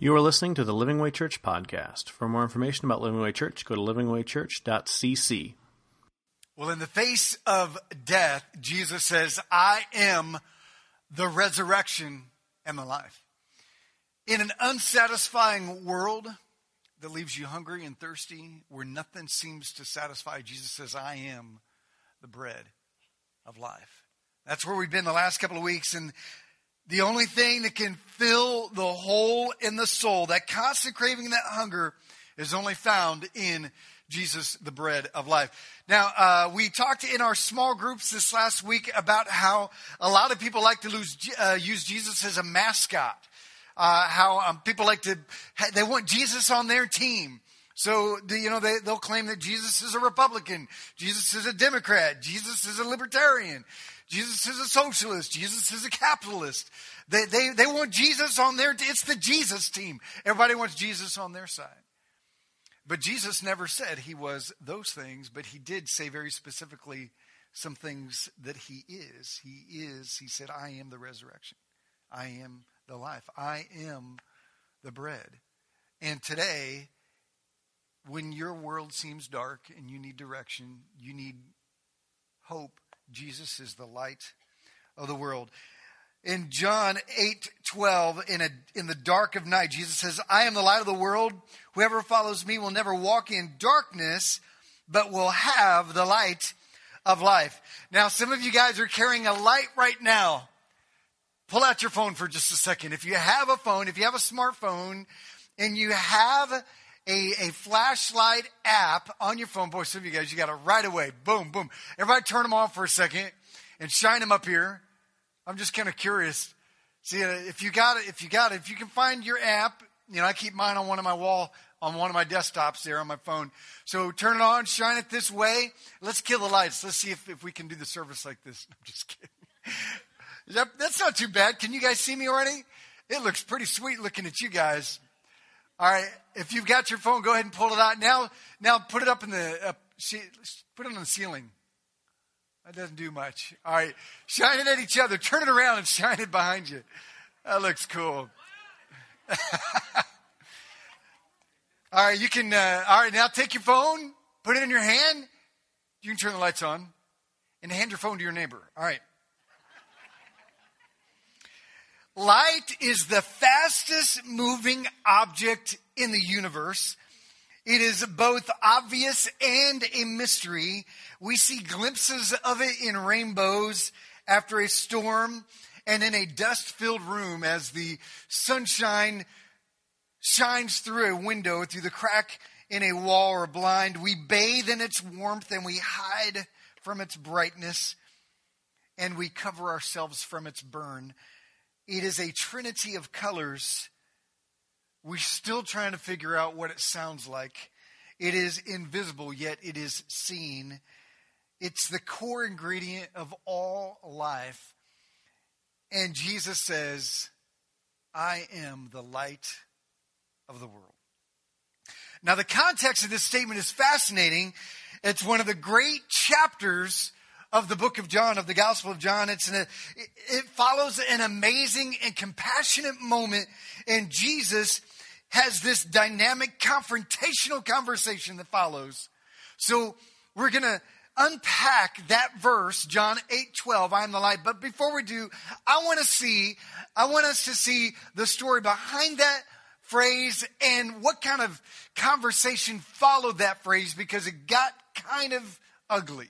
You are listening to the Living Way Church podcast. For more information about Living Way Church, go to livingwaychurch.cc. Well, in the face of death, Jesus says, I am the resurrection and the life. In an unsatisfying world that leaves you hungry and thirsty, where nothing seems to satisfy, Jesus says, I am the bread of life. That's where we've been the last couple of weeks. And the only thing that can fill the hole in the soul, that constant craving, that hunger, is only found in Jesus, the bread of life. Now, uh, we talked in our small groups this last week about how a lot of people like to lose, uh, use Jesus as a mascot. Uh, how um, people like to, they want Jesus on their team. So, you know, they, they'll claim that Jesus is a Republican, Jesus is a Democrat, Jesus is a Libertarian. Jesus is a socialist. Jesus is a capitalist. They, they, they want Jesus on their, it's the Jesus team. Everybody wants Jesus on their side. But Jesus never said he was those things, but he did say very specifically some things that he is. He is, he said, I am the resurrection. I am the life. I am the bread. And today, when your world seems dark and you need direction, you need hope, Jesus is the light of the world. In John 8 12, in, a, in the dark of night, Jesus says, I am the light of the world. Whoever follows me will never walk in darkness, but will have the light of life. Now, some of you guys are carrying a light right now. Pull out your phone for just a second. If you have a phone, if you have a smartphone, and you have a, a flashlight app on your phone. Boy, some of you guys, you got it right away. Boom, boom. Everybody turn them on for a second and shine them up here. I'm just kind of curious. See, uh, if you got it, if you got it, if you can find your app, you know, I keep mine on one of my wall, on one of my desktops there on my phone. So turn it on, shine it this way. Let's kill the lights. Let's see if, if we can do the service like this. I'm just kidding. That, that's not too bad. Can you guys see me already? It looks pretty sweet looking at you guys. All right, if you've got your phone, go ahead and pull it out. Now, now put it up in the, uh, put it on the ceiling. That doesn't do much. All right, shine it at each other. Turn it around and shine it behind you. That looks cool. all right, you can. Uh, all right, now take your phone, put it in your hand. You can turn the lights on, and hand your phone to your neighbor. All right. Light is the fastest moving object in the universe. It is both obvious and a mystery. We see glimpses of it in rainbows after a storm and in a dust filled room as the sunshine shines through a window, through the crack in a wall or blind. We bathe in its warmth and we hide from its brightness and we cover ourselves from its burn. It is a trinity of colors. We're still trying to figure out what it sounds like. It is invisible, yet it is seen. It's the core ingredient of all life. And Jesus says, I am the light of the world. Now, the context of this statement is fascinating. It's one of the great chapters of the book of John, of the Gospel of John. It's an, it follows an amazing and compassionate moment, and Jesus has this dynamic confrontational conversation that follows. So we're going to unpack that verse, John 8 12, I am the light. But before we do, I want to see, I want us to see the story behind that phrase and what kind of conversation followed that phrase because it got kind of ugly.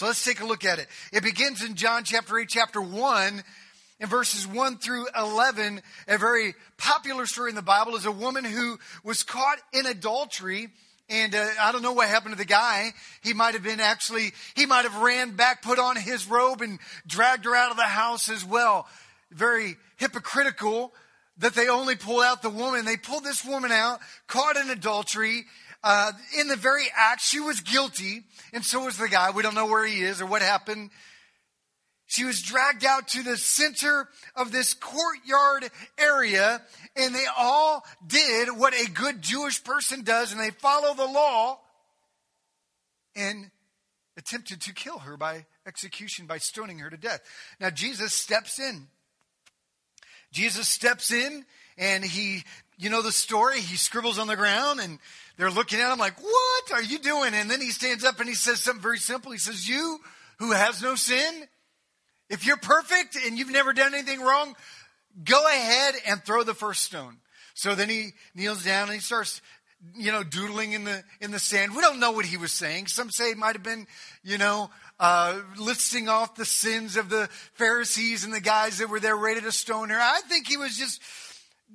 So let's take a look at it. It begins in John chapter 8, chapter 1, in verses 1 through 11. A very popular story in the Bible is a woman who was caught in adultery. And uh, I don't know what happened to the guy. He might have been actually, he might have ran back, put on his robe, and dragged her out of the house as well. Very hypocritical that they only pull out the woman. They pulled this woman out, caught in adultery, uh, in the very act, she was guilty, and so was the guy. We don't know where he is or what happened. She was dragged out to the center of this courtyard area, and they all did what a good Jewish person does, and they follow the law and attempted to kill her by execution, by stoning her to death. Now, Jesus steps in. Jesus steps in and he, you know the story, he scribbles on the ground and they're looking at him like, what are you doing? And then he stands up and he says something very simple. He says, you who has no sin, if you're perfect and you've never done anything wrong, go ahead and throw the first stone. So then he kneels down and he starts, you know, doodling in the in the sand. We don't know what he was saying. Some say it might have been, you know, uh, listing off the sins of the Pharisees and the guys that were there ready to stone her. I think he was just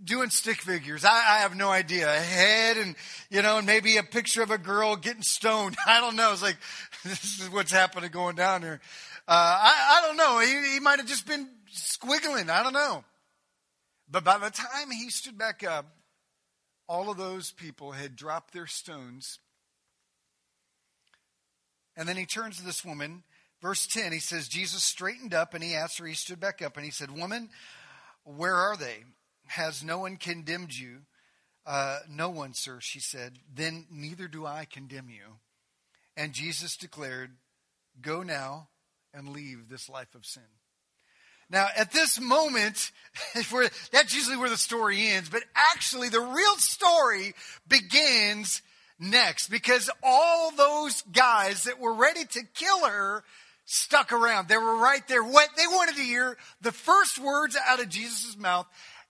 doing stick figures. I, I, have no idea. A head and, you know, and maybe a picture of a girl getting stoned. I don't know. It's like, this is what's happening going down here. Uh, I, I don't know. He, he might have just been squiggling. I don't know. But by the time he stood back up, all of those people had dropped their stones. And then he turns to this woman. Verse 10, he says, Jesus straightened up and he asked her, he stood back up and he said, Woman, where are they? Has no one condemned you? Uh, no one, sir, she said. Then neither do I condemn you. And Jesus declared, Go now and leave this life of sin. Now, at this moment, that's usually where the story ends, but actually, the real story begins next because all those guys that were ready to kill her stuck around. They were right there. What they wanted to hear the first words out of Jesus' mouth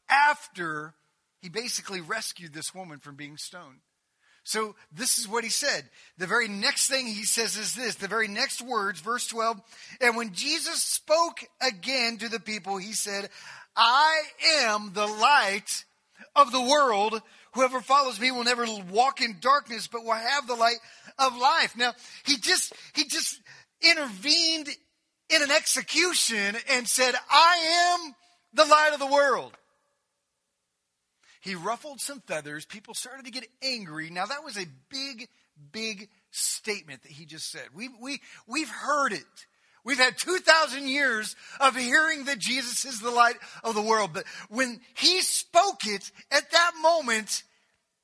after he basically rescued this woman from being stoned. So this is what he said. The very next thing he says is this the very next words, verse 12. And when Jesus spoke again to the people, he said, I am the light of the world. Whoever follows me will never walk in darkness, but will have the light of life. Now, he just, he just intervened in an execution and said, I am the light of the world. He ruffled some feathers. People started to get angry. Now, that was a big, big statement that he just said. We, we, we've heard it. We've had 2,000 years of hearing that Jesus is the light of the world. But when he spoke it, at that moment,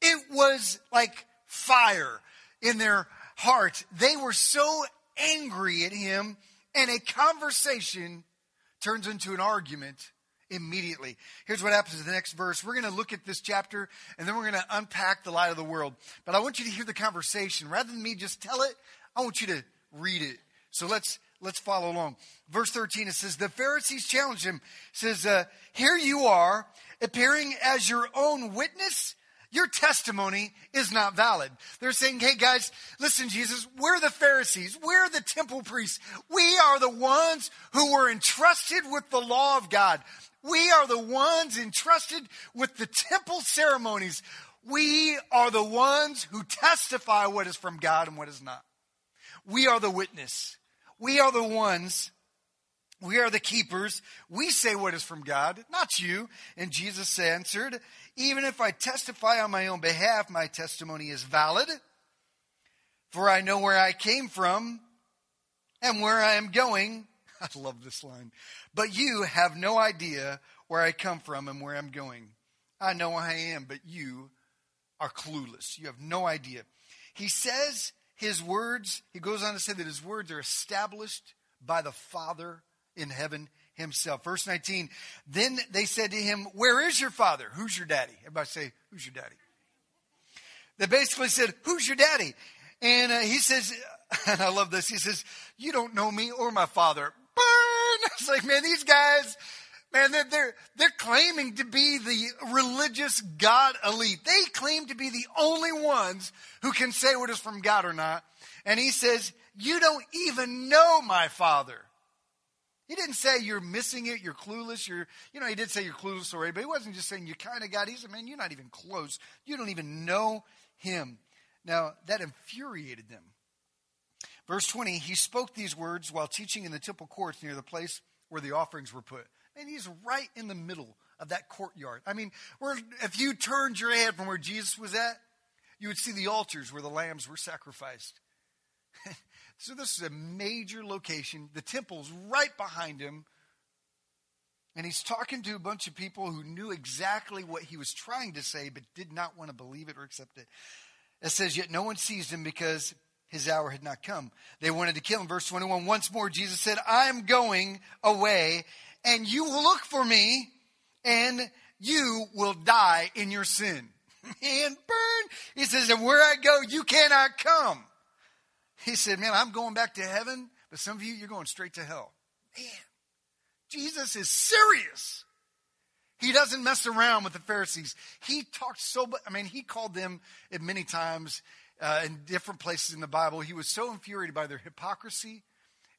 it was like fire in their heart. They were so angry at him, and a conversation turns into an argument immediately. Here's what happens in the next verse. We're going to look at this chapter and then we're going to unpack the light of the world. But I want you to hear the conversation. Rather than me just tell it, I want you to read it. So let's let's follow along. Verse 13 it says the Pharisees challenged him. Says uh, here you are appearing as your own witness your testimony is not valid. They're saying, hey guys, listen, Jesus, we're the Pharisees. We're the temple priests. We are the ones who were entrusted with the law of God. We are the ones entrusted with the temple ceremonies. We are the ones who testify what is from God and what is not. We are the witness. We are the ones. We are the keepers. We say what is from God, not you. And Jesus answered, Even if I testify on my own behalf, my testimony is valid. For I know where I came from and where I am going. I love this line. But you have no idea where I come from and where I'm going. I know I am, but you are clueless. You have no idea. He says his words, he goes on to say that his words are established by the Father in heaven himself. Verse 19, then they said to him, Where is your father? Who's your daddy? Everybody say, Who's your daddy? They basically said, Who's your daddy? And uh, he says, and I love this, he says, You don't know me or my father. It's like, man, these guys, man, they're, they're, they're claiming to be the religious God elite. They claim to be the only ones who can say what is from God or not. And he says, You don't even know my father. He didn't say you're missing it, you're clueless, you're, you know, he did say you're clueless already, but he wasn't just saying you kind of got, he said, man, you're not even close. You don't even know him. Now, that infuriated them. Verse 20, he spoke these words while teaching in the temple courts near the place where the offerings were put. And he's right in the middle of that courtyard. I mean, where if you turned your head from where Jesus was at, you would see the altars where the lambs were sacrificed. so this is a major location. The temple's right behind him. And he's talking to a bunch of people who knew exactly what he was trying to say, but did not want to believe it or accept it. It says, Yet no one seized him because his hour had not come. They wanted to kill him. Verse 21 Once more, Jesus said, I am going away, and you will look for me, and you will die in your sin. Man, burn. He says, and where I go, you cannot come. He said, man, I'm going back to heaven, but some of you, you're going straight to hell. Man, Jesus is serious. He doesn't mess around with the Pharisees. He talked so, I mean, he called them it many times uh, in different places in the Bible. He was so infuriated by their hypocrisy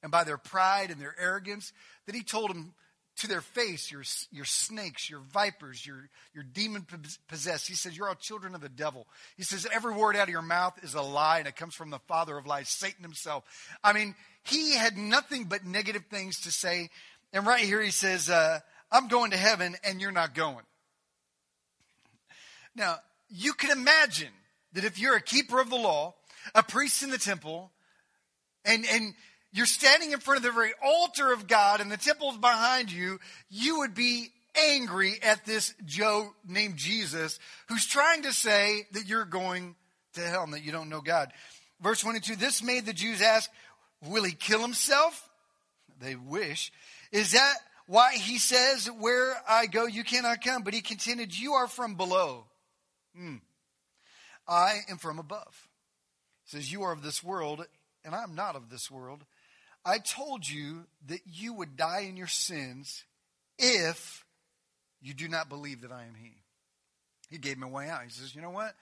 and by their pride and their arrogance that he told them to their face, you're, you're snakes, you're vipers, you're, you're demon possessed. He says, You're all children of the devil. He says, Every word out of your mouth is a lie, and it comes from the father of lies, Satan himself. I mean, he had nothing but negative things to say. And right here he says, uh, I'm going to heaven and you're not going. Now, you can imagine that if you're a keeper of the law, a priest in the temple, and, and you're standing in front of the very altar of God and the temple's behind you, you would be angry at this Joe named Jesus who's trying to say that you're going to hell and that you don't know God. Verse 22 This made the Jews ask, Will he kill himself? They wish. Is that why he says, Where I go, you cannot come. But he continued, You are from below. Hmm. I am from above. He says, You are of this world, and I'm not of this world. I told you that you would die in your sins if you do not believe that I am He. He gave me a way out. He says, You know what?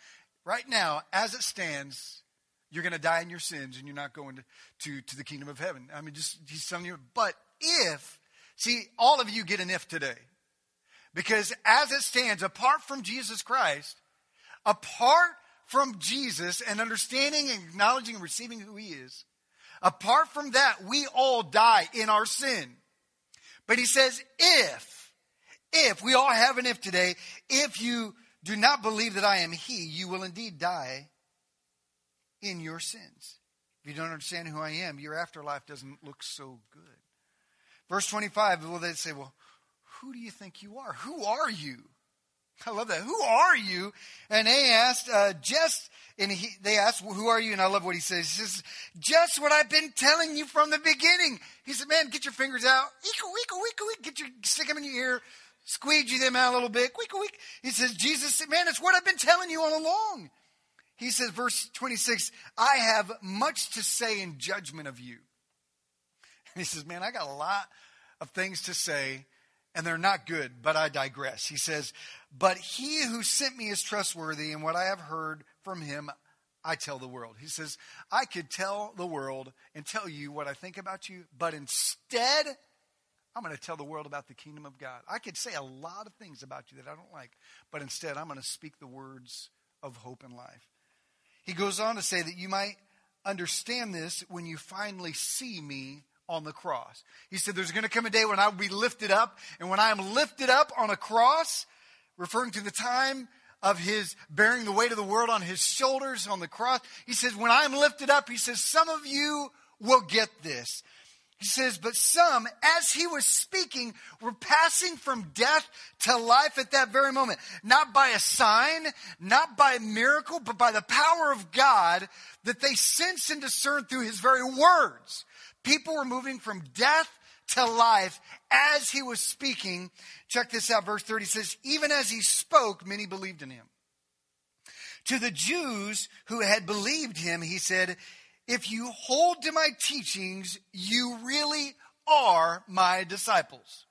Right now, as it stands, you're going to die in your sins and you're not going to, to, to the kingdom of heaven. I mean, just, he's telling you, but if See, all of you get an if today. Because as it stands, apart from Jesus Christ, apart from Jesus and understanding and acknowledging and receiving who he is, apart from that, we all die in our sin. But he says, if, if, we all have an if today, if you do not believe that I am he, you will indeed die in your sins. If you don't understand who I am, your afterlife doesn't look so good. Verse 25, well, they say, well, who do you think you are? Who are you? I love that. Who are you? And they asked, uh, just, and he, they asked, who are you? And I love what he says. He says, just what I've been telling you from the beginning. He said, man, get your fingers out. Eeko, eeko, eeko, eeko. Get your, stick them in your ear. Squeegee them out a little bit. Eeko, eeko. He says, Jesus said, man, it's what I've been telling you all along. He says, verse 26, I have much to say in judgment of you. he says, Man, I got a lot of things to say, and they're not good, but I digress. He says, But he who sent me is trustworthy, and what I have heard from him, I tell the world. He says, I could tell the world and tell you what I think about you, but instead, I'm going to tell the world about the kingdom of God. I could say a lot of things about you that I don't like, but instead, I'm going to speak the words of hope and life. He goes on to say that you might understand this when you finally see me on the cross. He said, There's going to come a day when I will be lifted up, and when I am lifted up on a cross, referring to the time of his bearing the weight of the world on his shoulders on the cross, he says, When I am lifted up, he says, Some of you will get this. He says, but some, as he was speaking, were passing from death to life at that very moment. Not by a sign, not by a miracle, but by the power of God that they sensed and discerned through his very words. People were moving from death to life as he was speaking. Check this out. Verse 30 says, Even as he spoke, many believed in him. To the Jews who had believed him, he said, If you hold to my teachings, you really are my disciples.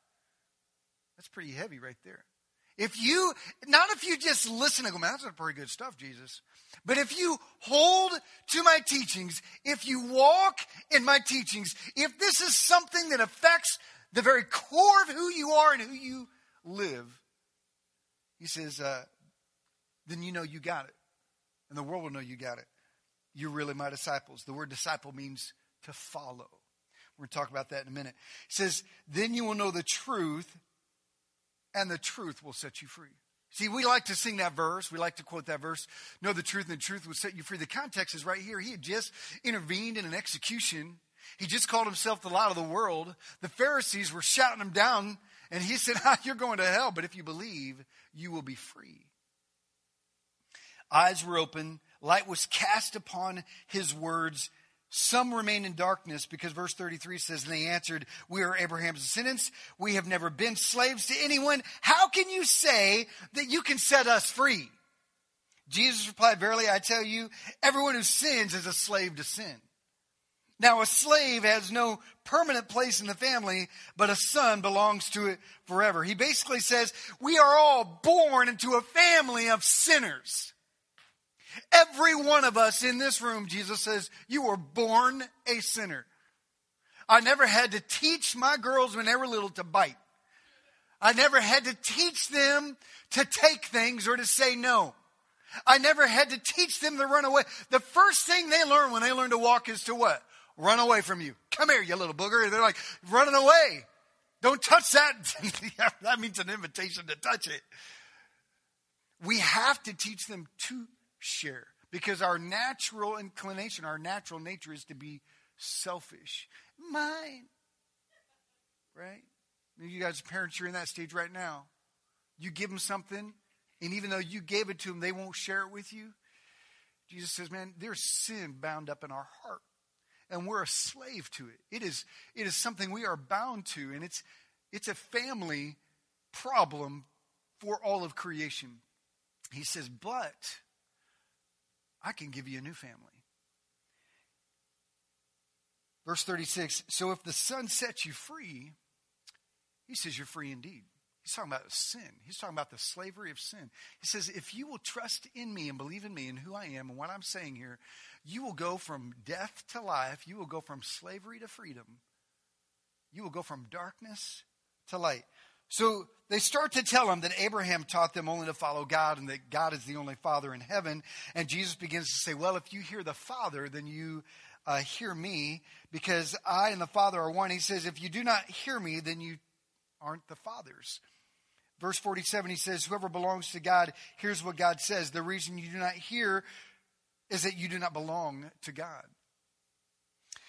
That's pretty heavy right there. If you, not if you just listen and go, man, that's pretty good stuff, Jesus. But if you hold to my teachings, if you walk in my teachings, if this is something that affects the very core of who you are and who you live, he says, uh, then you know you got it. And the world will know you got it. You're really my disciples. The word disciple means to follow. We're going to talk about that in a minute. He says, then you will know the truth, and the truth will set you free. See, we like to sing that verse. We like to quote that verse. Know the truth, and the truth will set you free. The context is right here. He had just intervened in an execution. He just called himself the light of the world. The Pharisees were shouting him down, and he said, ah, You're going to hell, but if you believe, you will be free. Eyes were open, light was cast upon his words, Some remain in darkness because verse 33 says, And they answered, We are Abraham's descendants. We have never been slaves to anyone. How can you say that you can set us free? Jesus replied, Verily I tell you, everyone who sins is a slave to sin. Now, a slave has no permanent place in the family, but a son belongs to it forever. He basically says, We are all born into a family of sinners. Every one of us in this room, Jesus says, you were born a sinner. I never had to teach my girls when they were little to bite. I never had to teach them to take things or to say no. I never had to teach them to run away. The first thing they learn when they learn to walk is to what? Run away from you. Come here, you little booger. They're like, running away. Don't touch that. that means an invitation to touch it. We have to teach them to share. Because our natural inclination, our natural nature is to be selfish. Mine. Right? You guys, parents, you're in that stage right now. You give them something, and even though you gave it to them, they won't share it with you. Jesus says, man, there's sin bound up in our heart. And we're a slave to it. It is, it is something we are bound to, and it's, it's a family problem for all of creation. He says, but I can give you a new family. Verse 36 So if the Son sets you free, he says you're free indeed. He's talking about sin. He's talking about the slavery of sin. He says, if you will trust in me and believe in me and who I am and what I'm saying here, you will go from death to life. You will go from slavery to freedom. You will go from darkness to light. So they start to tell him that Abraham taught them only to follow God and that God is the only Father in heaven. And Jesus begins to say, Well, if you hear the Father, then you uh, hear me because I and the Father are one. He says, If you do not hear me, then you aren't the Father's. Verse 47, he says, Whoever belongs to God hears what God says. The reason you do not hear is that you do not belong to God.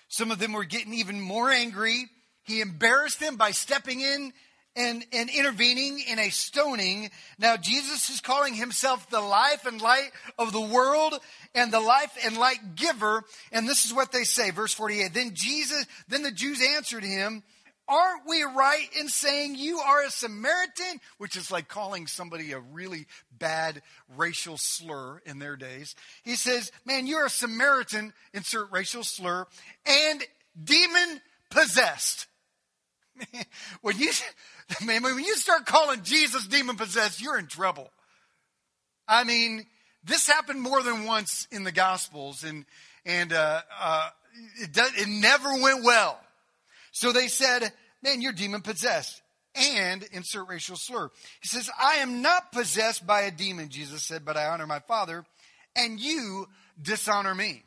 Some of them were getting even more angry. He embarrassed them by stepping in and, and intervening in a stoning. Now, Jesus is calling himself the life and light of the world and the life and light giver. And this is what they say, verse 48. Then Jesus, then the Jews answered him, Aren't we right in saying you are a Samaritan? Which is like calling somebody a really bad racial slur in their days. He says, Man, you're a Samaritan, insert racial slur, and demon possessed. when you man, when you start calling Jesus demon possessed, you're in trouble. I mean, this happened more than once in the Gospels, and and uh, uh, it does, it never went well. So they said, "Man, you're demon possessed." And insert racial slur. He says, "I am not possessed by a demon," Jesus said, "but I honor my Father, and you dishonor me."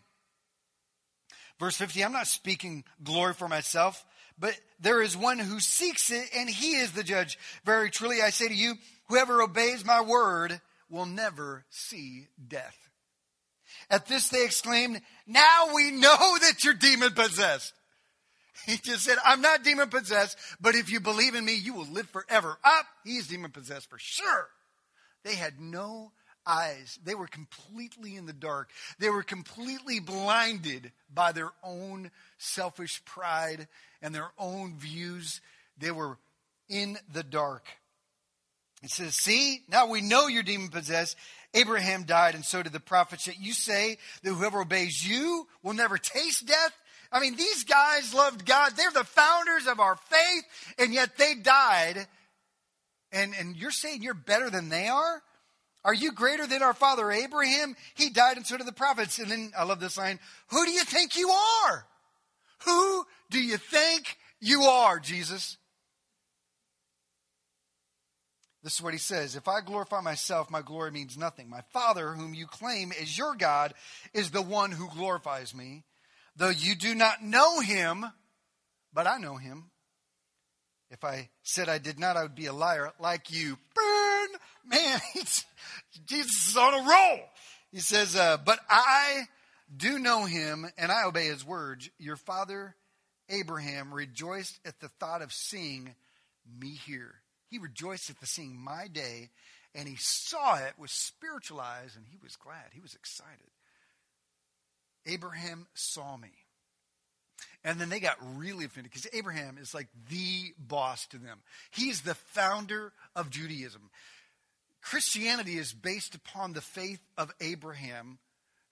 Verse 50, I'm not speaking glory for myself. But there is one who seeks it, and he is the judge. Very truly, I say to you, whoever obeys my word will never see death. At this, they exclaimed, Now we know that you're demon possessed. He just said, I'm not demon possessed, but if you believe in me, you will live forever. Up, he's demon possessed for sure. They had no eyes. They were completely in the dark. They were completely blinded by their own selfish pride and their own views. They were in the dark. It says, See, now we know you're demon possessed. Abraham died, and so did the prophets. Yet you say that whoever obeys you will never taste death. I mean, these guys loved God. They're the founders of our faith, and yet they died. And, and you're saying you're better than they are? Are you greater than our father Abraham? He died and so did the prophets. And then I love this line Who do you think you are? Who do you think you are, Jesus? This is what he says If I glorify myself, my glory means nothing. My Father, whom you claim is your God, is the one who glorifies me. Though you do not know him, but I know him. If I said I did not, I would be a liar like you. Burn! Man, Jesus is on a roll. He says, uh, But I do know him, and I obey his words. Your father Abraham rejoiced at the thought of seeing me here. He rejoiced at the seeing my day, and he saw it with spiritual eyes, and he was glad. He was excited. Abraham saw me. And then they got really offended because Abraham is like the boss to them. He's the founder of Judaism. Christianity is based upon the faith of Abraham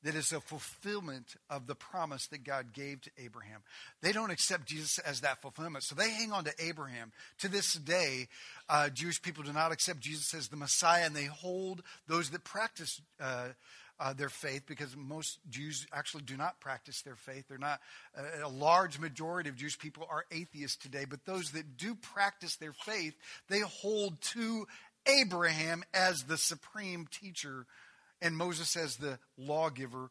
that is a fulfillment of the promise that God gave to Abraham. They don't accept Jesus as that fulfillment. So they hang on to Abraham. To this day, uh, Jewish people do not accept Jesus as the Messiah, and they hold those that practice uh, uh, their faith because most Jews actually do not practice their faith. They're not, uh, a large majority of Jewish people are atheists today, but those that do practice their faith, they hold to Abraham as the supreme teacher and Moses as the lawgiver.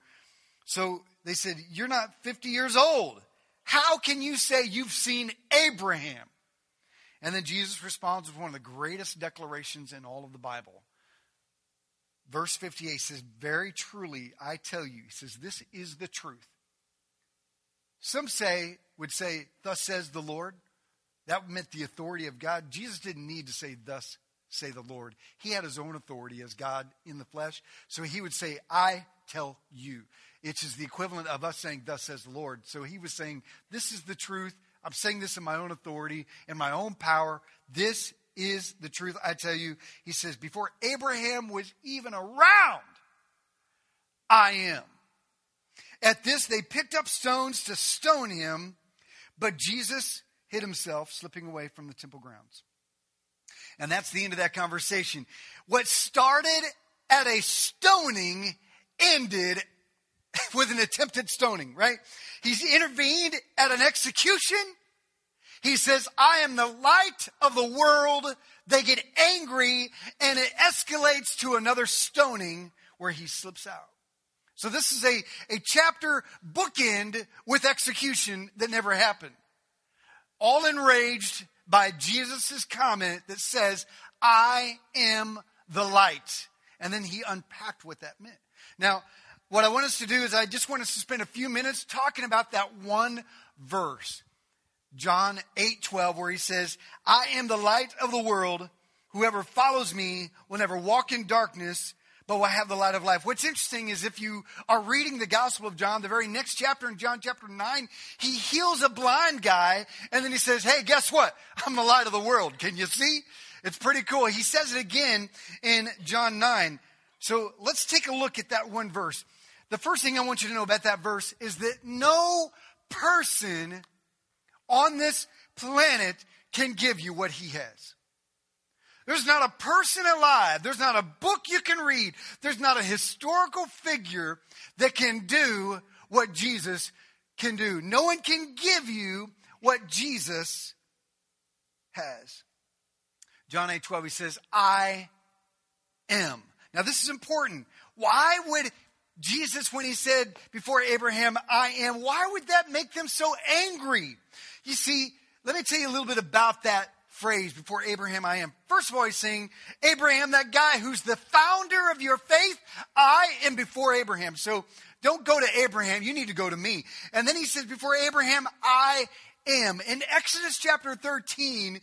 So they said, You're not 50 years old. How can you say you've seen Abraham? And then Jesus responds with one of the greatest declarations in all of the Bible. Verse 58 says, Very truly, I tell you, he says, This is the truth. Some say, would say, Thus says the Lord. That meant the authority of God. Jesus didn't need to say, Thus say the Lord. He had his own authority as God in the flesh. So he would say, I tell you. It is the equivalent of us saying, Thus says the Lord. So he was saying, This is the truth. I'm saying this in my own authority, in my own power. This is the truth. I tell you, he says, Before Abraham was even around, I am. At this, they picked up stones to stone him, but Jesus hid himself, slipping away from the temple grounds. And that's the end of that conversation. What started at a stoning ended with an attempted stoning, right? He's intervened at an execution. He says, I am the light of the world. They get angry and it escalates to another stoning where he slips out. So this is a, a chapter bookend with execution that never happened. All enraged, by Jesus' comment that says, I am the light. And then he unpacked what that meant. Now, what I want us to do is I just want us to spend a few minutes talking about that one verse. John 8 12, where he says, I am the light of the world. Whoever follows me will never walk in darkness, but will have the light of life. What's interesting is if you are reading the Gospel of John, the very next chapter in John chapter 9, he heals a blind guy and then he says, Hey, guess what? I'm the light of the world. Can you see? It's pretty cool. He says it again in John 9. So let's take a look at that one verse. The first thing I want you to know about that verse is that no person on this planet can give you what he has. There's not a person alive, there's not a book you can read, there's not a historical figure that can do what Jesus can do. No one can give you what Jesus has. John 8 12, he says, I am. Now, this is important. Why would Jesus, when he said before Abraham, I am, why would that make them so angry? You see, let me tell you a little bit about that phrase before Abraham I am. First of all, he's saying, Abraham, that guy who's the founder of your faith, I am before Abraham. So don't go to Abraham, you need to go to me. And then he says, before Abraham, I am. In Exodus chapter 13,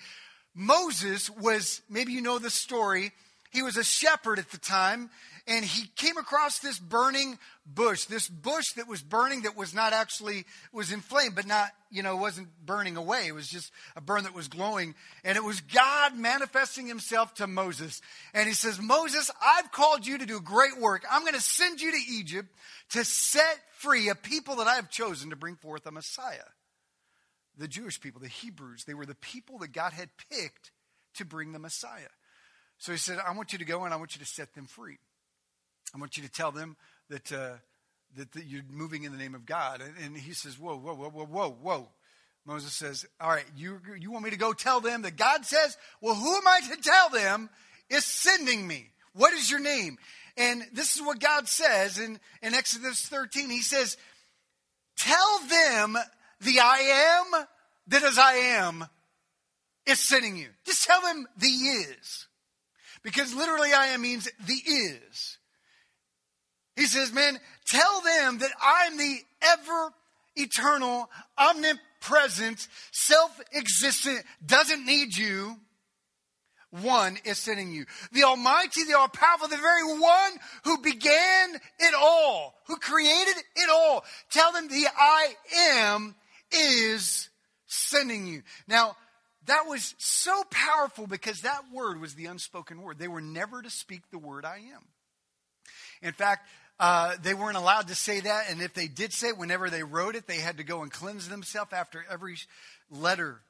Moses was, maybe you know the story, he was a shepherd at the time and he came across this burning bush, this bush that was burning that was not actually was inflamed, but not you know wasn't burning away. It was just a burn that was glowing, and it was God manifesting Himself to Moses. And He says, Moses, I've called you to do great work. I'm going to send you to Egypt to set free a people that I have chosen to bring forth a Messiah. The Jewish people, the Hebrews, they were the people that God had picked to bring the Messiah. So He said, I want you to go and I want you to set them free. I want you to tell them that, uh, that, that, you're moving in the name of God. And, and he says, Whoa, whoa, whoa, whoa, whoa, whoa. Moses says, All right, you, you want me to go tell them that God says, Well, who am I to tell them is sending me? What is your name? And this is what God says in, in Exodus 13. He says, Tell them the I am that as I am is sending you. Just tell them the is. Because literally I am means the is. He says, man, tell them that I'm the ever eternal, omnipresent, self existent, doesn't need you. One is sending you. The Almighty, the All Powerful, the very one who began it all, who created it all. Tell them the I am is sending you. Now, that was so powerful because that word was the unspoken word. They were never to speak the word I am. In fact, uh, they weren't allowed to say that, and if they did say it, whenever they wrote it, they had to go and cleanse themselves after every letter,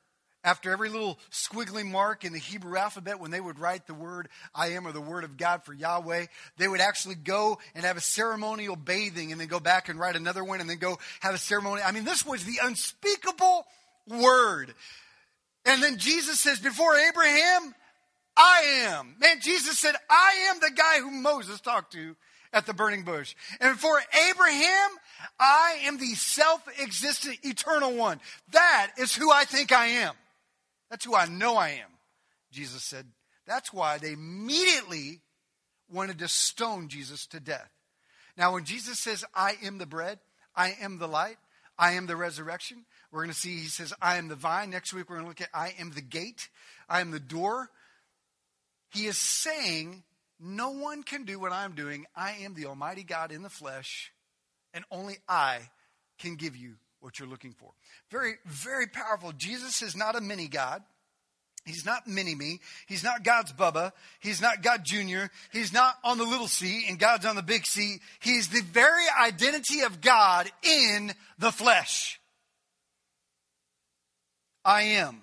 after every little squiggly mark in the Hebrew alphabet. When they would write the word "I am" or the word of God for Yahweh, they would actually go and have a ceremonial bathing, and then go back and write another one, and then go have a ceremony. I mean, this was the unspeakable word. And then Jesus says, "Before Abraham, I am." Man, Jesus said, "I am the guy who Moses talked to." At the burning bush. And for Abraham, I am the self existent eternal one. That is who I think I am. That's who I know I am. Jesus said, That's why they immediately wanted to stone Jesus to death. Now, when Jesus says, I am the bread, I am the light, I am the resurrection, we're going to see he says, I am the vine. Next week, we're going to look at I am the gate, I am the door. He is saying no one can do what I'm doing. I am the Almighty God in the flesh, and only I can give you what you're looking for. Very, very powerful. Jesus is not a mini God. He's not mini me. He's not God's Bubba. He's not God Jr. He's not on the little C and God's on the big C. He's the very identity of God in the flesh. I am.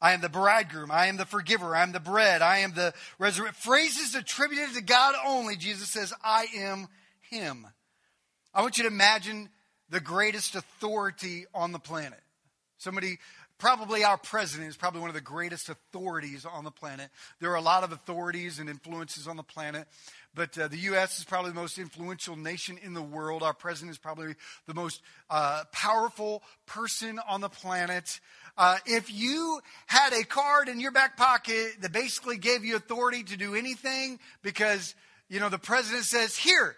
I am the bridegroom. I am the forgiver. I am the bread. I am the resurrection. Phrases attributed to God only. Jesus says, I am Him. I want you to imagine the greatest authority on the planet. Somebody, probably our president is probably one of the greatest authorities on the planet. There are a lot of authorities and influences on the planet, but uh, the U.S. is probably the most influential nation in the world. Our president is probably the most uh, powerful person on the planet. Uh, if you had a card in your back pocket that basically gave you authority to do anything because, you know, the president says, here,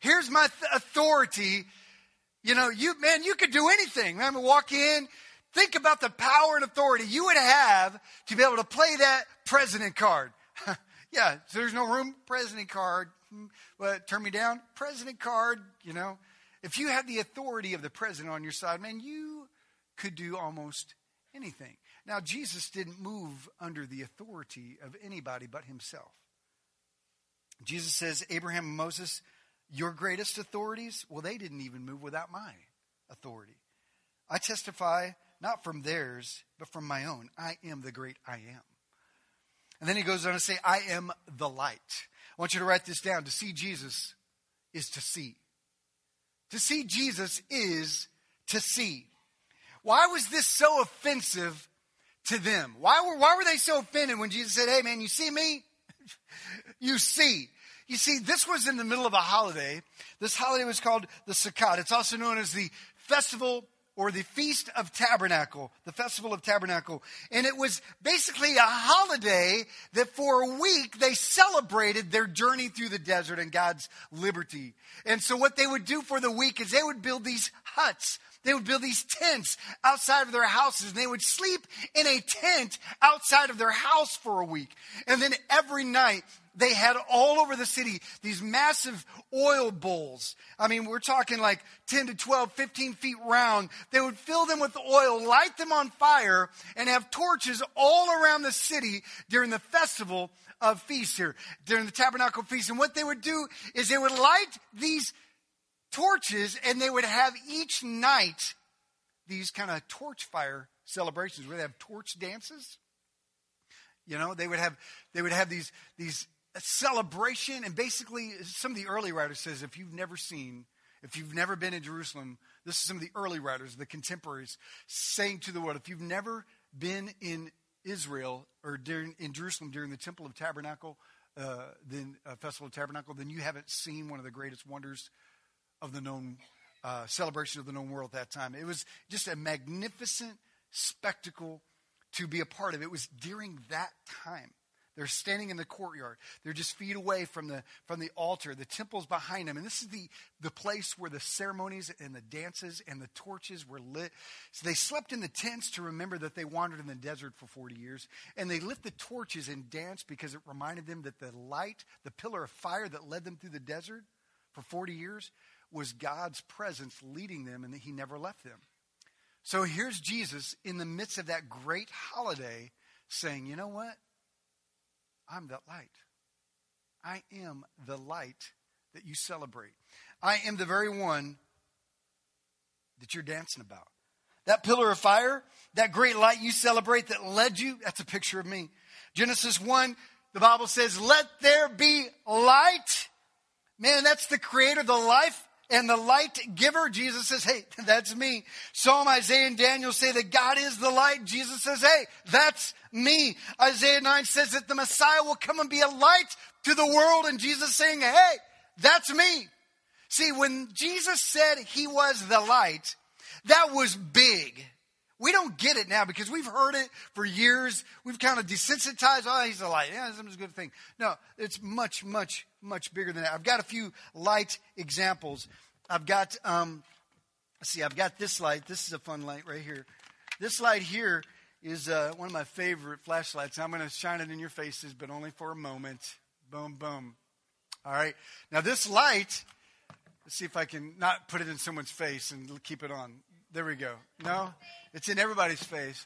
here's my th- authority. You know, you, man, you could do anything. Man, walk in, think about the power and authority you would have to be able to play that president card. yeah, so there's no room, president card. But turn me down, president card, you know. If you had the authority of the president on your side, man, you could do almost anything. Now, Jesus didn't move under the authority of anybody but himself. Jesus says, Abraham and Moses, your greatest authorities, well, they didn't even move without my authority. I testify not from theirs, but from my own. I am the great I am. And then he goes on to say, I am the light. I want you to write this down. To see Jesus is to see. To see Jesus is to see. Why was this so offensive to them? Why were, why were they so offended when Jesus said, Hey, man, you see me? you see. You see, this was in the middle of a holiday. This holiday was called the Sukkot. It's also known as the Festival or the Feast of Tabernacle, the Festival of Tabernacle. And it was basically a holiday that for a week they celebrated their journey through the desert and God's liberty. And so what they would do for the week is they would build these huts they would build these tents outside of their houses and they would sleep in a tent outside of their house for a week. And then every night they had all over the city these massive oil bowls. I mean, we're talking like 10 to 12, 15 feet round. They would fill them with oil, light them on fire, and have torches all around the city during the festival of feast here, during the tabernacle feast. And what they would do is they would light these torches, and they would have each night these kind of torch fire celebrations where they have torch dances. You know, they would have they would have these these celebration, and basically, some of the early writers says if you've never seen, if you've never been in Jerusalem, this is some of the early writers, the contemporaries, saying to the world, if you've never been in Israel or during, in Jerusalem during the Temple of Tabernacle, uh, then uh, Festival of Tabernacle, then you haven't seen one of the greatest wonders of the known uh, celebration of the known world at that time. It was just a magnificent spectacle to be a part of. It was during that time. They're standing in the courtyard. They're just feet away from the from the altar. The temple's behind them, and this is the the place where the ceremonies and the dances and the torches were lit. So they slept in the tents to remember that they wandered in the desert for forty years, and they lit the torches and danced because it reminded them that the light, the pillar of fire that led them through the desert for forty years, was God's presence leading them and that He never left them. So here's Jesus in the midst of that great holiday saying, You know what? I'm that light. I am the light that you celebrate. I am the very one that you're dancing about. That pillar of fire, that great light you celebrate that led you, that's a picture of me. Genesis 1, the Bible says, Let there be light. Man, that's the creator, the life and the light giver. Jesus says, Hey, that's me. Psalm, Isaiah, and Daniel say that God is the light. Jesus says, Hey, that's me. Isaiah 9 says that the Messiah will come and be a light to the world. And Jesus saying, Hey, that's me. See, when Jesus said he was the light, that was big. We don't get it now because we've heard it for years. We've kind of desensitized. Oh, he's a light. Yeah, that's a good thing. No, it's much, much, much bigger than that. I've got a few light examples. I've got, um, see, I've got this light. This is a fun light right here. This light here is uh, one of my favorite flashlights. I'm going to shine it in your faces, but only for a moment. Boom, boom. All right. Now, this light, let's see if I can not put it in someone's face and keep it on. There we go. No, it's in everybody's face.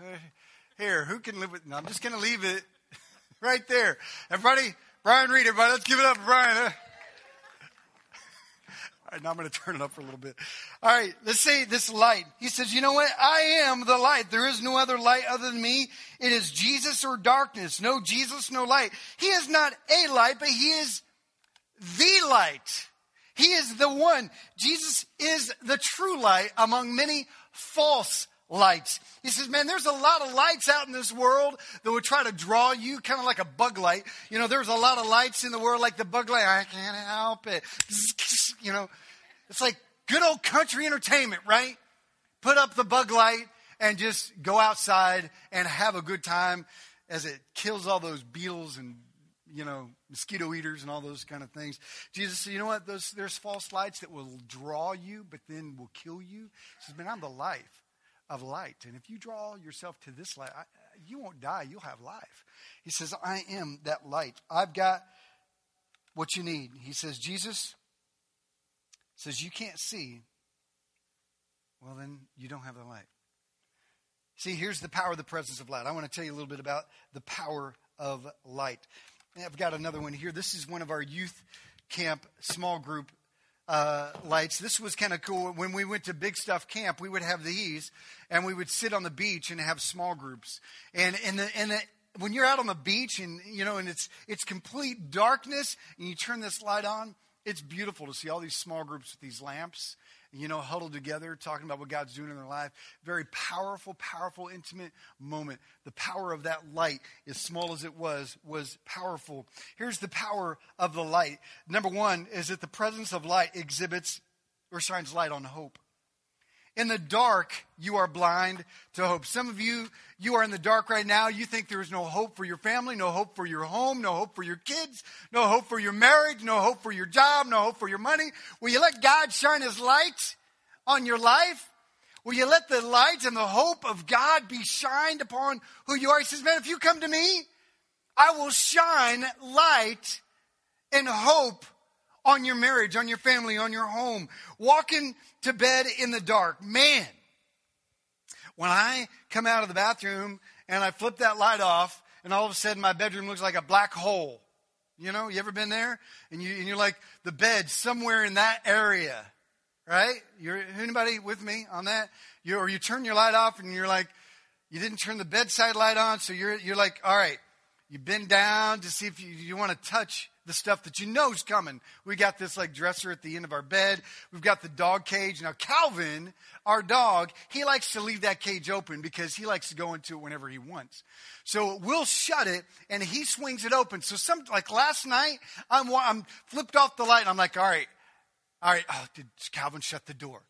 Here, who can live with? No, I'm just going to leave it right there. Everybody, Brian Reed, everybody, let's give it up Brian. All right, now I'm going to turn it up for a little bit. All right, let's say this light. He says, You know what? I am the light. There is no other light other than me. It is Jesus or darkness. No Jesus, no light. He is not a light, but he is the light. He is the one. Jesus is the true light among many false lights. He says, man, there's a lot of lights out in this world that would try to draw you, kind of like a bug light. You know, there's a lot of lights in the world like the bug light. I can't help it. You know, it's like good old country entertainment, right? Put up the bug light and just go outside and have a good time as it kills all those beetles and you know, mosquito eaters and all those kind of things. Jesus said, you know what? Those, there's false lights that will draw you, but then will kill you. He says, man, I'm the life of light. And if you draw yourself to this light, I, you won't die. You'll have life. He says, I am that light. I've got what you need. He says, Jesus says, you can't see. Well, then you don't have the light. See, here's the power of the presence of light. I want to tell you a little bit about the power of light. I've got another one here. This is one of our youth camp small group uh, lights. This was kind of cool. When we went to Big Stuf Camp, we would have these, and we would sit on the beach and have small groups. And and the, and the, when you're out on the beach and you know, and it's it's complete darkness, and you turn this light on, it's beautiful to see all these small groups with these lamps you know, huddled together, talking about what God's doing in their life. Very powerful, powerful, intimate moment. The power of that light, as small as it was, was powerful. Here's the power of the light. Number one is that the presence of light exhibits or shines light on hope. In the dark, you are blind to hope. Some of you, you are in the dark right now. You think there is no hope for your family, no hope for your home, no hope for your kids, no hope for your marriage, no hope for your job, no hope for your money. Will you let God shine His light on your life? Will you let the light and the hope of God be shined upon who you are? He says, Man, if you come to me, I will shine light and hope on your marriage, on your family, on your home, walking to bed in the dark. Man, when I come out of the bathroom and I flip that light off, and all of a sudden my bedroom looks like a black hole. You know, you ever been there? And, you, and you're like, the bed somewhere in that area, right? You're, anybody with me on that? You, or you turn your light off and you're like, you didn't turn the bedside light on, so you're, you're like, all right, you bend down to see if you, you want to touch the stuff that you know is coming. We got this like dresser at the end of our bed. We've got the dog cage. Now, Calvin, our dog, he likes to leave that cage open because he likes to go into it whenever he wants. So we'll shut it and he swings it open. So some, like last night, I'm, I'm flipped off the light and I'm like, all right, all right. Oh, did Calvin shut the door?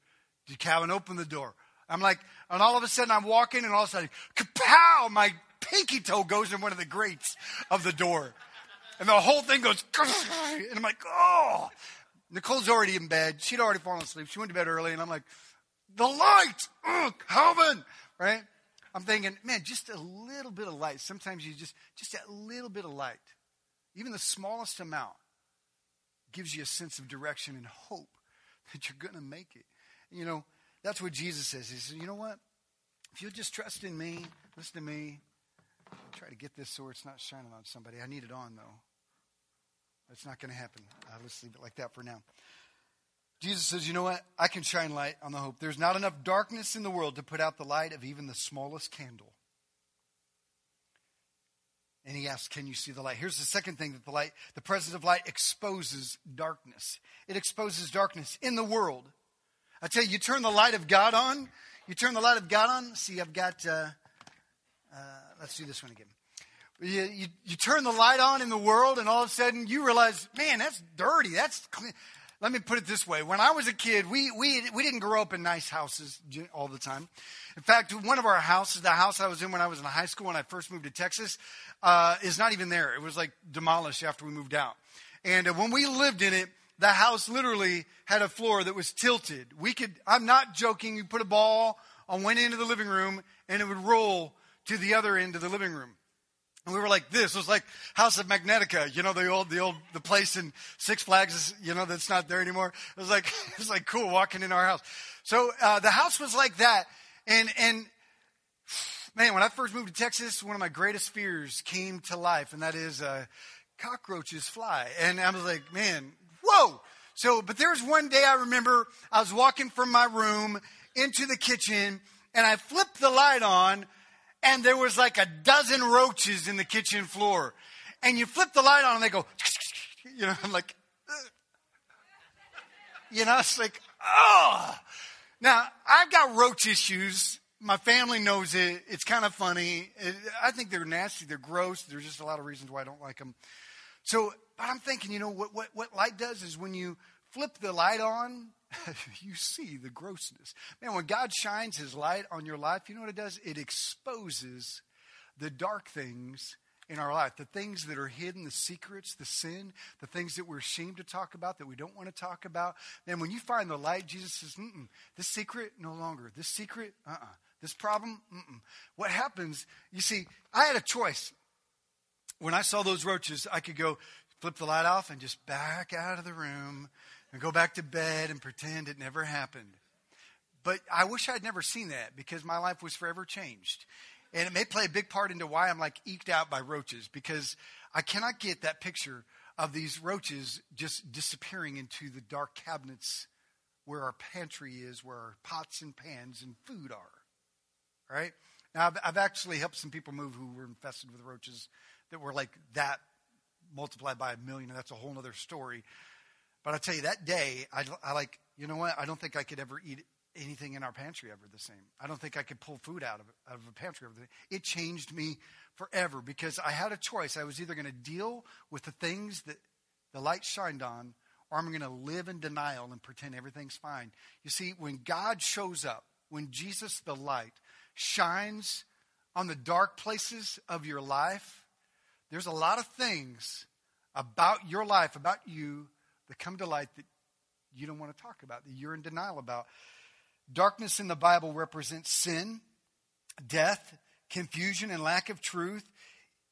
Did Calvin open the door? I'm like, and all of a sudden I'm walking and all of a sudden, kapow, my pinky toe goes in one of the grates of the door. And the whole thing goes, and I'm like, oh. Nicole's already in bed. She'd already fallen asleep. She went to bed early, and I'm like, the light, ugh, Calvin, right? I'm thinking, man, just a little bit of light. Sometimes you just, just a little bit of light, even the smallest amount, gives you a sense of direction and hope that you're going to make it. You know, that's what Jesus says. He says, you know what? if you'll just trust in me, listen to me. Try to get this so it's not shining on somebody. I need it on, though. That's not going to happen. Uh, let's leave it like that for now. Jesus says, You know what? I can shine light on the hope. There's not enough darkness in the world to put out the light of even the smallest candle. And he asks, Can you see the light? Here's the second thing that the light, the presence of light exposes darkness. It exposes darkness in the world. I tell you, you turn the light of God on, you turn the light of God on. See, I've got, uh, uh, let's do this one again. You, you, you, turn the light on in the world, and all of a sudden you realize, man, that's dirty. That's clean. Let me put it this way. When I was a kid, we, we, we didn't grow up in nice houses all the time. In fact, one of our houses, the house I was in when I was in high school when I first moved to Texas, uh, is not even there. It was like demolished after we moved out. And uh, when we lived in it, the house literally had a floor that was tilted. We could, I'm not joking, you put a ball on one end of the living room and it would roll to the other end of the living room. And we were like this. Was like House of Magnetica, you know, the old, the old, the place in Six Flags, is, you know, that's not there anymore. It was like, it was like cool walking in our house. So, uh, the house was like that. And, and, man, when I first moved to Texas, one of my greatest fears came to life, and that is, uh, cockroaches fly. And I was like, man, whoa. So, but there was one day I remember I was walking from my room into the kitchen and I flipped the light on and there was like a dozen roaches in the kitchen floor. And you flip the light on and they go, you know, I'm like, Ugh. you know, it's like, oh. Now, I've got roach issues. My family knows it. It's kind of funny. It, I think they're nasty. They're gross. There's just a lot of reasons why I don't like them. So, but I'm thinking, you know, what, what, what light does is when you flip the light on, you see the grossness. Man, when God shines his light on your life, you know what it does? It exposes the dark things in our life, the things that are hidden, the secrets, the sin, the things that we're ashamed to talk about, that we don't want to talk about. Man, when you find the light, Jesus says, this secret, no longer. This secret, uh uh-uh. uh This problem, mm-mm. What happens, you see, I had a choice. When I saw those roaches, I could go flip the light off and just back out of the room and go back to bed and pretend it never happened. But I wish I'd never seen that because my life was forever changed. And it may play a big part into why I'm like eked out by roaches because I cannot get that picture of these roaches just disappearing into the dark cabinets where our pantry is, where our pots and pans and food are. Right? Now, I've, I've actually helped some people move who were infested with roaches that were like that multiplied by a million, and that's a whole other story. But I tell you, that day, I, I like, you know what? I don't think I could ever eat anything in our pantry ever the same. I don't think I could pull food out of, out of a pantry ever. It changed me forever because I had a choice. I was either going to deal with the things that the light shined on, or I'm going to live in denial and pretend everything's fine. You see, when God shows up, when Jesus, the light, shines on the dark places of your life, there's a lot of things about your life, about you, that come to light that you don't want to talk about, that you're in denial about. Darkness in the Bible represents sin, death, confusion, and lack of truth,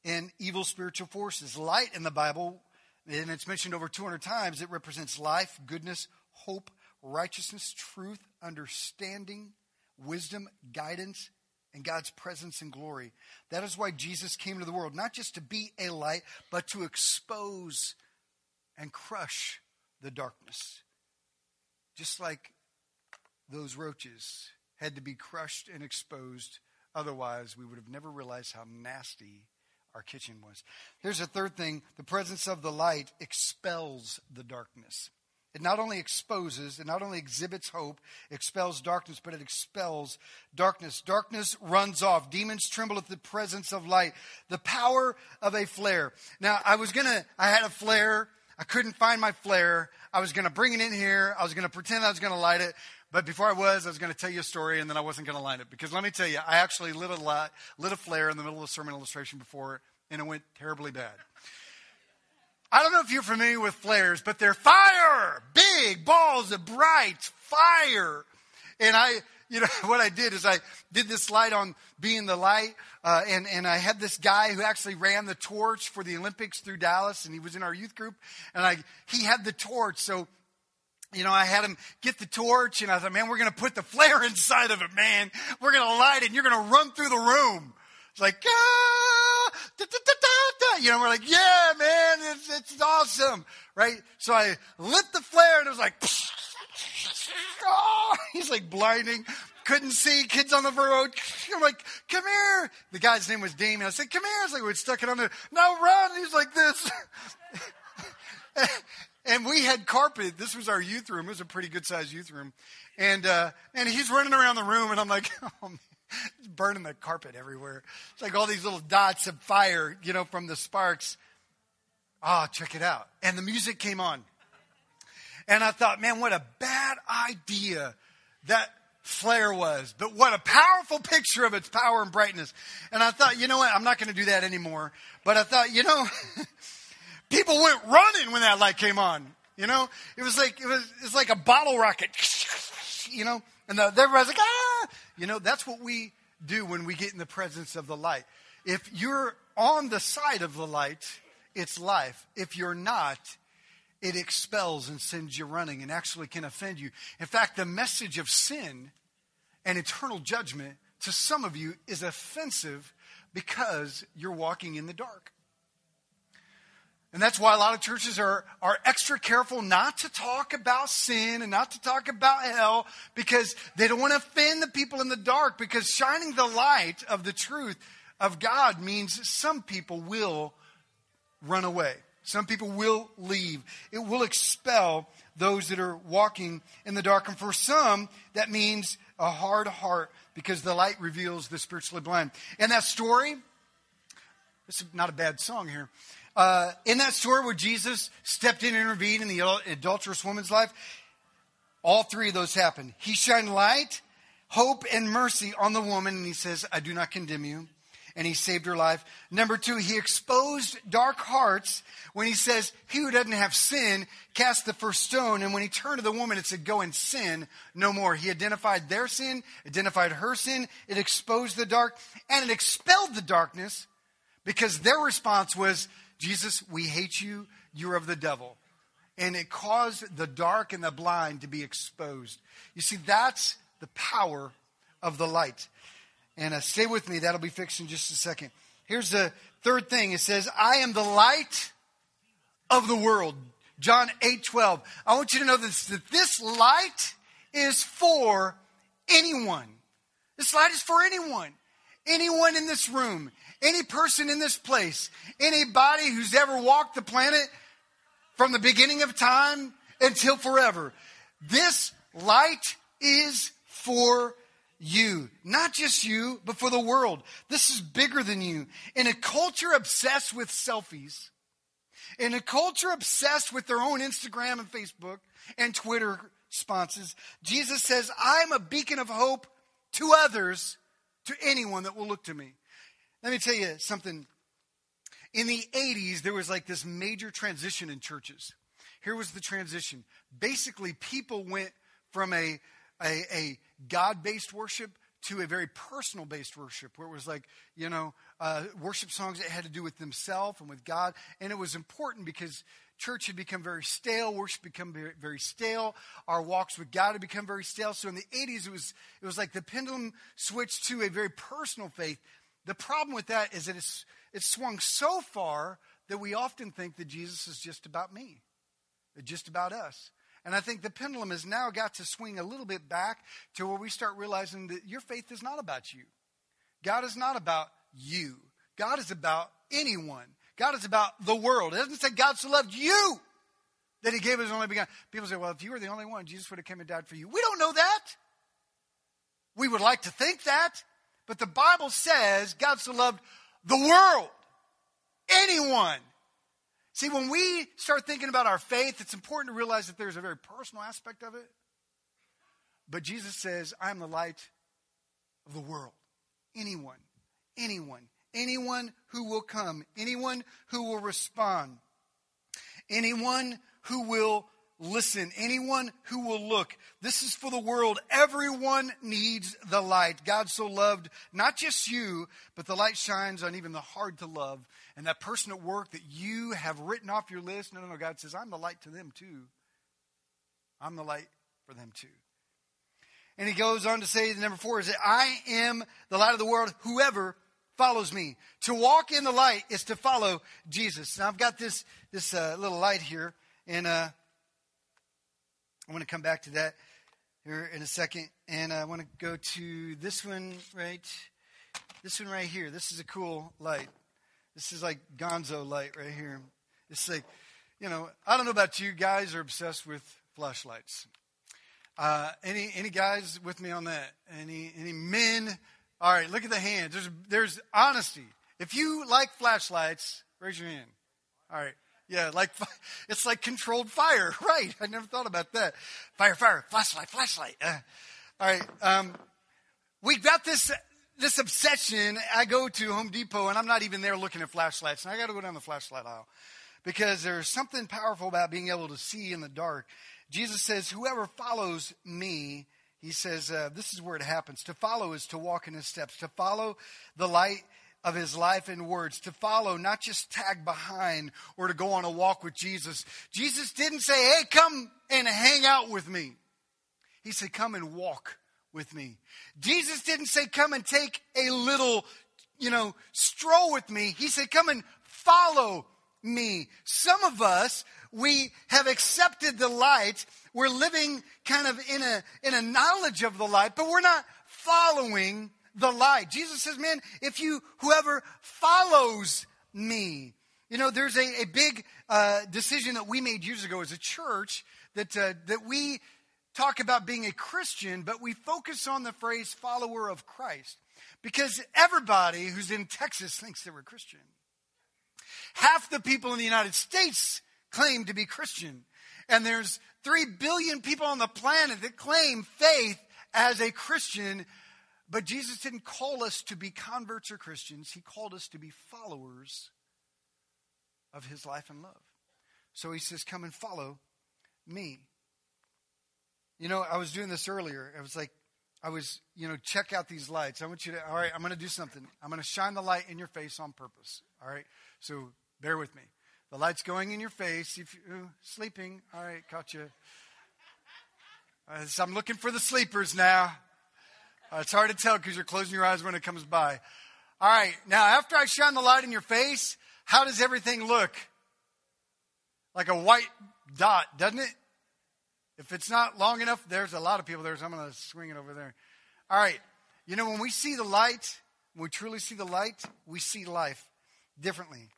and evil spiritual forces. Light in the Bible, and it's mentioned over 200 times, it represents life, goodness, hope, righteousness, truth, understanding, wisdom, guidance, and God's presence and glory. That is why Jesus came to the world, not just to be a light, but to expose and crush the darkness. Just like those roaches had to be crushed and exposed, otherwise, we would have never realized how nasty our kitchen was. Here's a third thing the presence of the light expels the darkness. It not only exposes, it not only exhibits hope, expels darkness, but it expels darkness. Darkness runs off. Demons tremble at the presence of light. The power of a flare. Now, I was gonna, I had a flare I couldn't find my flare. I was going to bring it in here. I was going to pretend I was going to light it. But before I was, I was going to tell you a story, and then I wasn't going to light it. Because let me tell you, I actually lit a, light, lit a flare in the middle of a sermon illustration before, and it went terribly bad. I don't know if you're familiar with flares, but they're fire! Big balls of bright fire. And I, you know, what I did is I did this light on being the light, uh, and, and I had this guy who actually ran the torch for the Olympics through Dallas, and he was in our youth group, and I, he had the torch, so you know, I had him get the torch, and I thought, man, we're going to put the flare inside of it, man. We're going to light it, and you're going to run through the room. It's like, ah, da, da, da, you know, we're like, yeah, man, it's, it's awesome, right? So I lit the flare, and it was like, oh, he's like blinding. Couldn't see kids on the road. I'm like, come here. The guy's name was Damien. I said, come here. I was like, we stuck it on there. No, run. He's like this. and we had carpet. This was our youth room. It was a pretty good sized youth room. And, uh, and he's running around the room, and I'm like, oh, man. It's burning the carpet everywhere. It's like all these little dots of fire, you know, from the sparks. Oh, check it out. And the music came on. And I thought, man, what a bad idea that flare was. But what a powerful picture of its power and brightness. And I thought, you know what? I'm not going to do that anymore. But I thought, you know, people went running when that light came on. You know, it was like it was it's like a bottle rocket. You know, and the, everybody's like, ah. You know, that's what we do when we get in the presence of the light. If you're on the side of the light, it's life. If you're not, it expels and sends you running and actually can offend you. In fact, the message of sin and eternal judgment to some of you is offensive because you're walking in the dark. And that's why a lot of churches are, are extra careful not to talk about sin and not to talk about hell because they don't want to offend the people in the dark because shining the light of the truth of God means some people will run away. Some people will leave. It will expel those that are walking in the dark. And for some, that means a hard heart because the light reveals the spiritually blind. In that story, this is not a bad song here. Uh, in that story where Jesus stepped in and intervened in the adulterous woman's life, all three of those happened. He shined light, hope, and mercy on the woman, and he says, I do not condemn you and he saved her life. Number two, he exposed dark hearts when he says, He who doesn't have sin, cast the first stone. And when he turned to the woman, it said, Go and sin no more. He identified their sin, identified her sin, it exposed the dark, and it expelled the darkness because their response was, Jesus, we hate you, you're of the devil. And it caused the dark and the blind to be exposed. You see, that's the power of the light. And uh, stay with me, that'll be fixed in just a second. Here's the third thing it says, I am the light of the world. John 8 12. I want you to know this, that this light is for anyone. This light is for anyone. Anyone in this room, any person in this place, anybody who's ever walked the planet from the beginning of time until forever. This light is for you. Not just you, but for the world. This is bigger than you. In a culture obsessed with selfies, in a culture obsessed with their own Instagram and Facebook and Twitter responses, Jesus says, I'm a beacon of hope to others, to anyone that will look to me. Let me tell you something. In the 80s, there was like this major transition in churches. Here was the transition. Basically, people went from a, a, a God based worship to a very personal based worship where it was like, you know, uh, worship songs that had to do with themselves and with God. And it was important because church had become very stale, worship become very, very, stale, our walks with God had become very stale. So in the 80s, it was, it was like the pendulum switched to a very personal faith. The problem with that is that it's, it's swung so far that we often think that Jesus is just about me, just about us. And I think the pendulum has now got to swing a little bit back to where we start realizing that your faith is not about you. God is not about you. God is about anyone. God is about the world. It doesn't say God so loved you that he gave his only begotten. People say, well, if you were the only one, Jesus would have come and died for you. We don't know that. We would like to think that. But the Bible says God so loved the world, anyone, See, when we start thinking about our faith, it's important to realize that there's a very personal aspect of it. But Jesus says, I am the light of the world. Anyone, anyone, anyone who will come, anyone who will respond, anyone who will listen, anyone who will look. This is for the world. Everyone needs the light. God so loved not just you, but the light shines on even the hard to love. And that person at work that you have written off your list, no, no, no, God says, I'm the light to them too. I'm the light for them too. And he goes on to say, the number four is that I am the light of the world. Whoever follows me. To walk in the light is to follow Jesus. Now I've got this this uh, little light here, and uh, I want to come back to that here in a second. And I want to go to this one right, this one right here. This is a cool light. This is like Gonzo light right here. It's like, you know, I don't know about you guys are obsessed with flashlights. Uh, any any guys with me on that? Any any men? All right, look at the hands. There's there's honesty. If you like flashlights, raise your hand. All right. Yeah, like it's like controlled fire. Right. I never thought about that. Fire, fire, flashlight, flashlight. Uh, all right. Um, we got this this obsession. I go to Home Depot and I'm not even there looking at flashlights, and I got to go down the flashlight aisle because there's something powerful about being able to see in the dark. Jesus says, Whoever follows me, he says, uh, this is where it happens. To follow is to walk in his steps, to follow the light of his life and words, to follow, not just tag behind or to go on a walk with Jesus. Jesus didn't say, Hey, come and hang out with me. He said, Come and walk with me. Jesus didn't say, Come and take a little, you know, stroll with me. He said, Come and follow me. Some of us, we have accepted the light. We're living kind of in a, in a knowledge of the light, but we're not following the light. Jesus says, man, if you, whoever follows me, you know, there's a, a big uh, decision that we made years ago as a church that, uh, that we talk about being a Christian, but we focus on the phrase follower of Christ. Because everybody who's in Texas thinks they were Christian. Half the people in the United States claim to be Christian. And there's 3 billion people on the planet that claim faith as a Christian. But Jesus didn't call us to be converts or Christians, He called us to be followers of His life and love. So He says, Come and follow me. You know, I was doing this earlier. I was like, I was, you know, check out these lights. I want you to, all right, I'm going to do something. I'm going to shine the light in your face on purpose. All right. So bear with me. The light's going in your face. If you're sleeping, all right, caught you. Uh, so I'm looking for the sleepers now. Uh, it's hard to tell because you're closing your eyes when it comes by. All right, now after I shine the light in your face, how does everything look? Like a white dot, doesn't it? If it's not long enough, there's a lot of people there, so I'm going to swing it over there. All right, you know, when we see the light, when we truly see the light, we see life differently.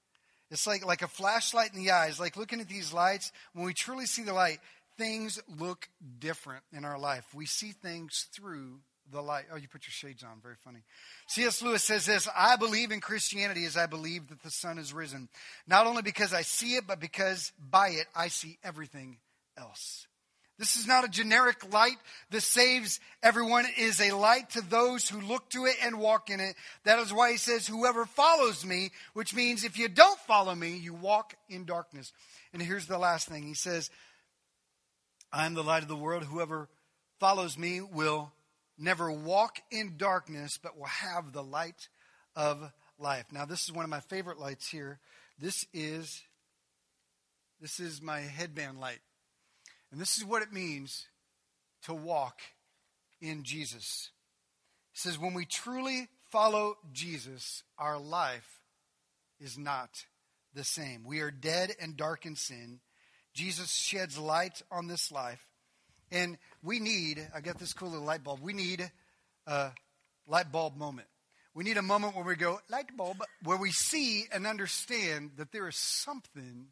It's like, like a flashlight in the eyes. Like looking at these lights, when we truly see the light, things look different in our life. We see things through the light. Oh, you put your shades on. Very funny. C.S. Lewis says this I believe in Christianity as I believe that the sun is risen. Not only because I see it, but because by it I see everything else. This is not a generic light that saves everyone. It is a light to those who look to it and walk in it. That is why he says, Whoever follows me, which means if you don't follow me, you walk in darkness. And here's the last thing He says, I am the light of the world. Whoever follows me will never walk in darkness, but will have the light of life. Now, this is one of my favorite lights here. This is this is my headband light. And this is what it means to walk in Jesus. It says, when we truly follow Jesus, our life is not the same. We are dead and dark in sin. Jesus sheds light on this life. And we need, I got this cool little light bulb, we need a light bulb moment. We need a moment where we go, light bulb, where we see and understand that there is something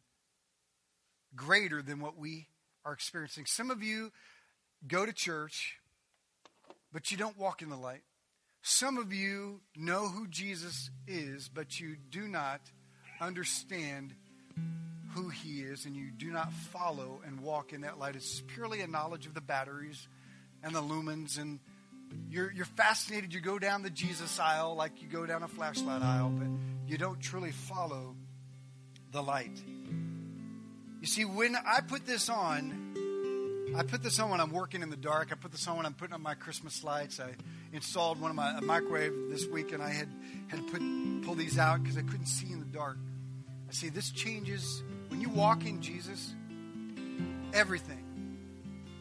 greater than what we are experiencing. Some of you go to church, but you don't walk in the light. Some of you know who Jesus is, but you do not understand who he is, and you do not follow and walk in that light. It's purely a knowledge of the batteries and the lumens, and you're, you're fascinated. You go down the Jesus aisle like you go down a flashlight aisle, but you don't truly follow the light. You see, when I put this on, I put this on when I'm working in the dark. I put this on when I'm putting up my Christmas lights. I installed one of my microwave this week, and I had had to put pull these out because I couldn't see in the dark. I see this changes when you walk in Jesus. Everything,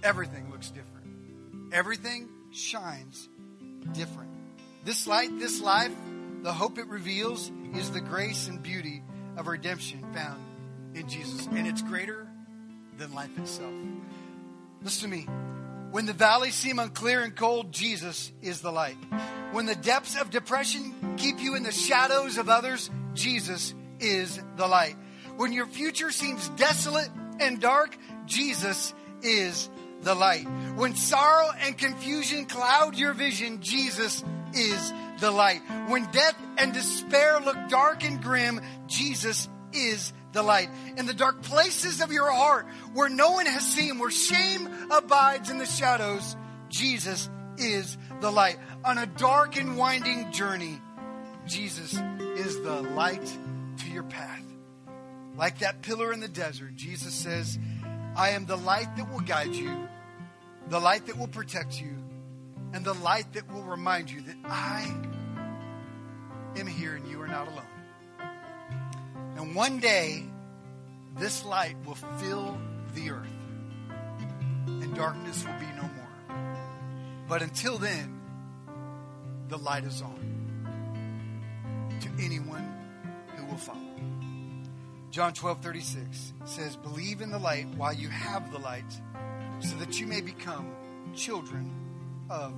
everything looks different. Everything shines different. This light, this life, the hope it reveals is the grace and beauty of redemption found in Jesus. And it's greater than life itself. Listen to me. When the valleys seem unclear and cold, Jesus is the light. When the depths of depression keep you in the shadows of others, Jesus is the light. When your future seems desolate and dark, Jesus is the light. When sorrow and confusion cloud your vision, Jesus is the light. When death and despair look dark and grim, Jesus is the light. In the dark places of your heart, where no one has seen, where shame abides in the shadows, Jesus is the light. On a dark and winding journey, Jesus is the light to your path. Like that pillar in the desert, Jesus says, I am the light that will guide you, the light that will protect you, and the light that will remind you that I am here and you are not alone. And one day, this light will fill the earth, and darkness will be no more. But until then, the light is on to anyone who will follow. John 12, 36 says, Believe in the light while you have the light, so that you may become children of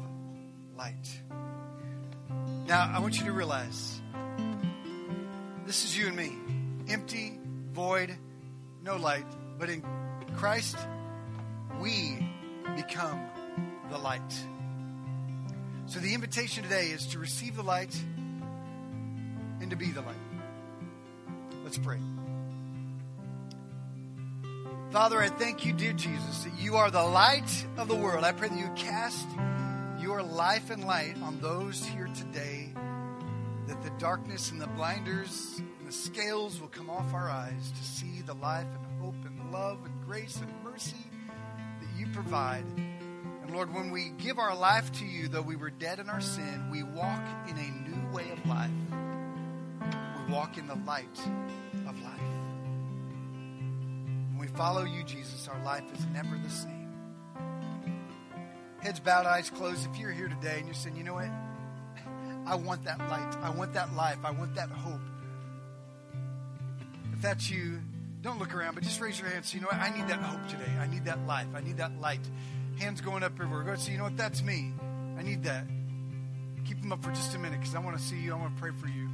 light. Now, I want you to realize this is you and me empty, void, no light. But in Christ, we become the light. So the invitation today is to receive the light and to be the light. Let's pray. Father, I thank you, dear Jesus, that you are the light of the world. I pray that you cast your life and light on those here today, that the darkness and the blinders the scales will come off our eyes to see the life and hope and love and grace and mercy that you provide. And Lord, when we give our life to you, though we were dead in our sin, we walk in a new way of life. We walk in the light of life. When we follow you, Jesus, our life is never the same. Heads bowed, eyes closed. If you're here today and you're saying, you know what? I want that light. I want that life. I want that hope. If that's you, don't look around, but just raise your hand. So, you know what? I need that hope today. I need that life. I need that light. Hands going up everywhere. Go, so, you know what? That's me. I need that. Keep them up for just a minute because I want to see you. I want to pray for you.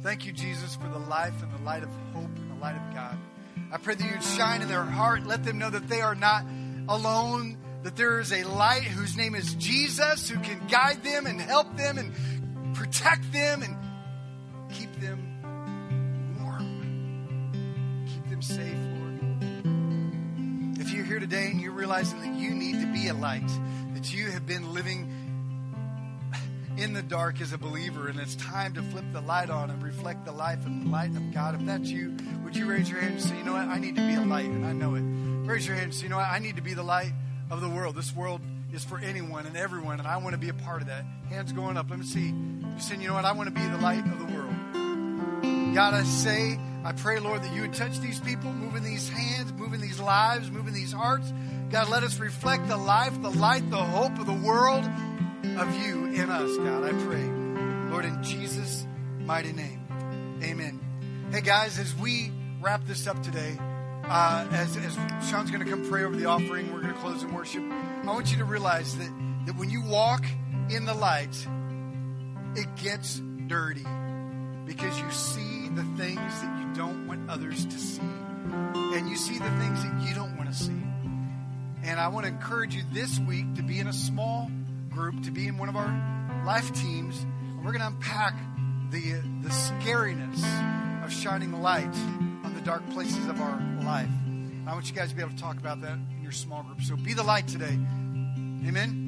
Thank you, Jesus, for the life and the light of hope and the light of God. I pray that you'd shine in their heart. Let them know that they are not alone that there is a light whose name is Jesus who can guide them and help them and protect them and keep them realizing that you need to be a light, that you have been living in the dark as a believer and it's time to flip the light on and reflect the life and light of God, if that's you, would you raise your hand and say, you know what, I need to be a light and I know it. Raise your hand and say, you know what, I need to be the light of the world. This world is for anyone and everyone, and I want to be a part of that. Hands going up. Let me see. You're saying, you know what? I want to be the light of the world. God, I say, I pray, Lord, that you would touch these people, moving these hands, moving these lives, moving these hearts. God, let us reflect the life, the light, the hope of the world of you in us, God. I pray. Lord, in Jesus' mighty name. Amen. Hey, guys, as we wrap this up today, uh, as, as Sean's going to come pray over the offering, we're going to close in worship. I want you to realize that, that when you walk in the light, it gets dirty because you see the things that you don't want others to see. And you see the things that you don't want to see. And I want to encourage you this week to be in a small group, to be in one of our life teams. And we're going to unpack the, the scariness of shining light on the dark places of our life. I want you guys to be able to talk about that in your small group. So be the light today. Amen.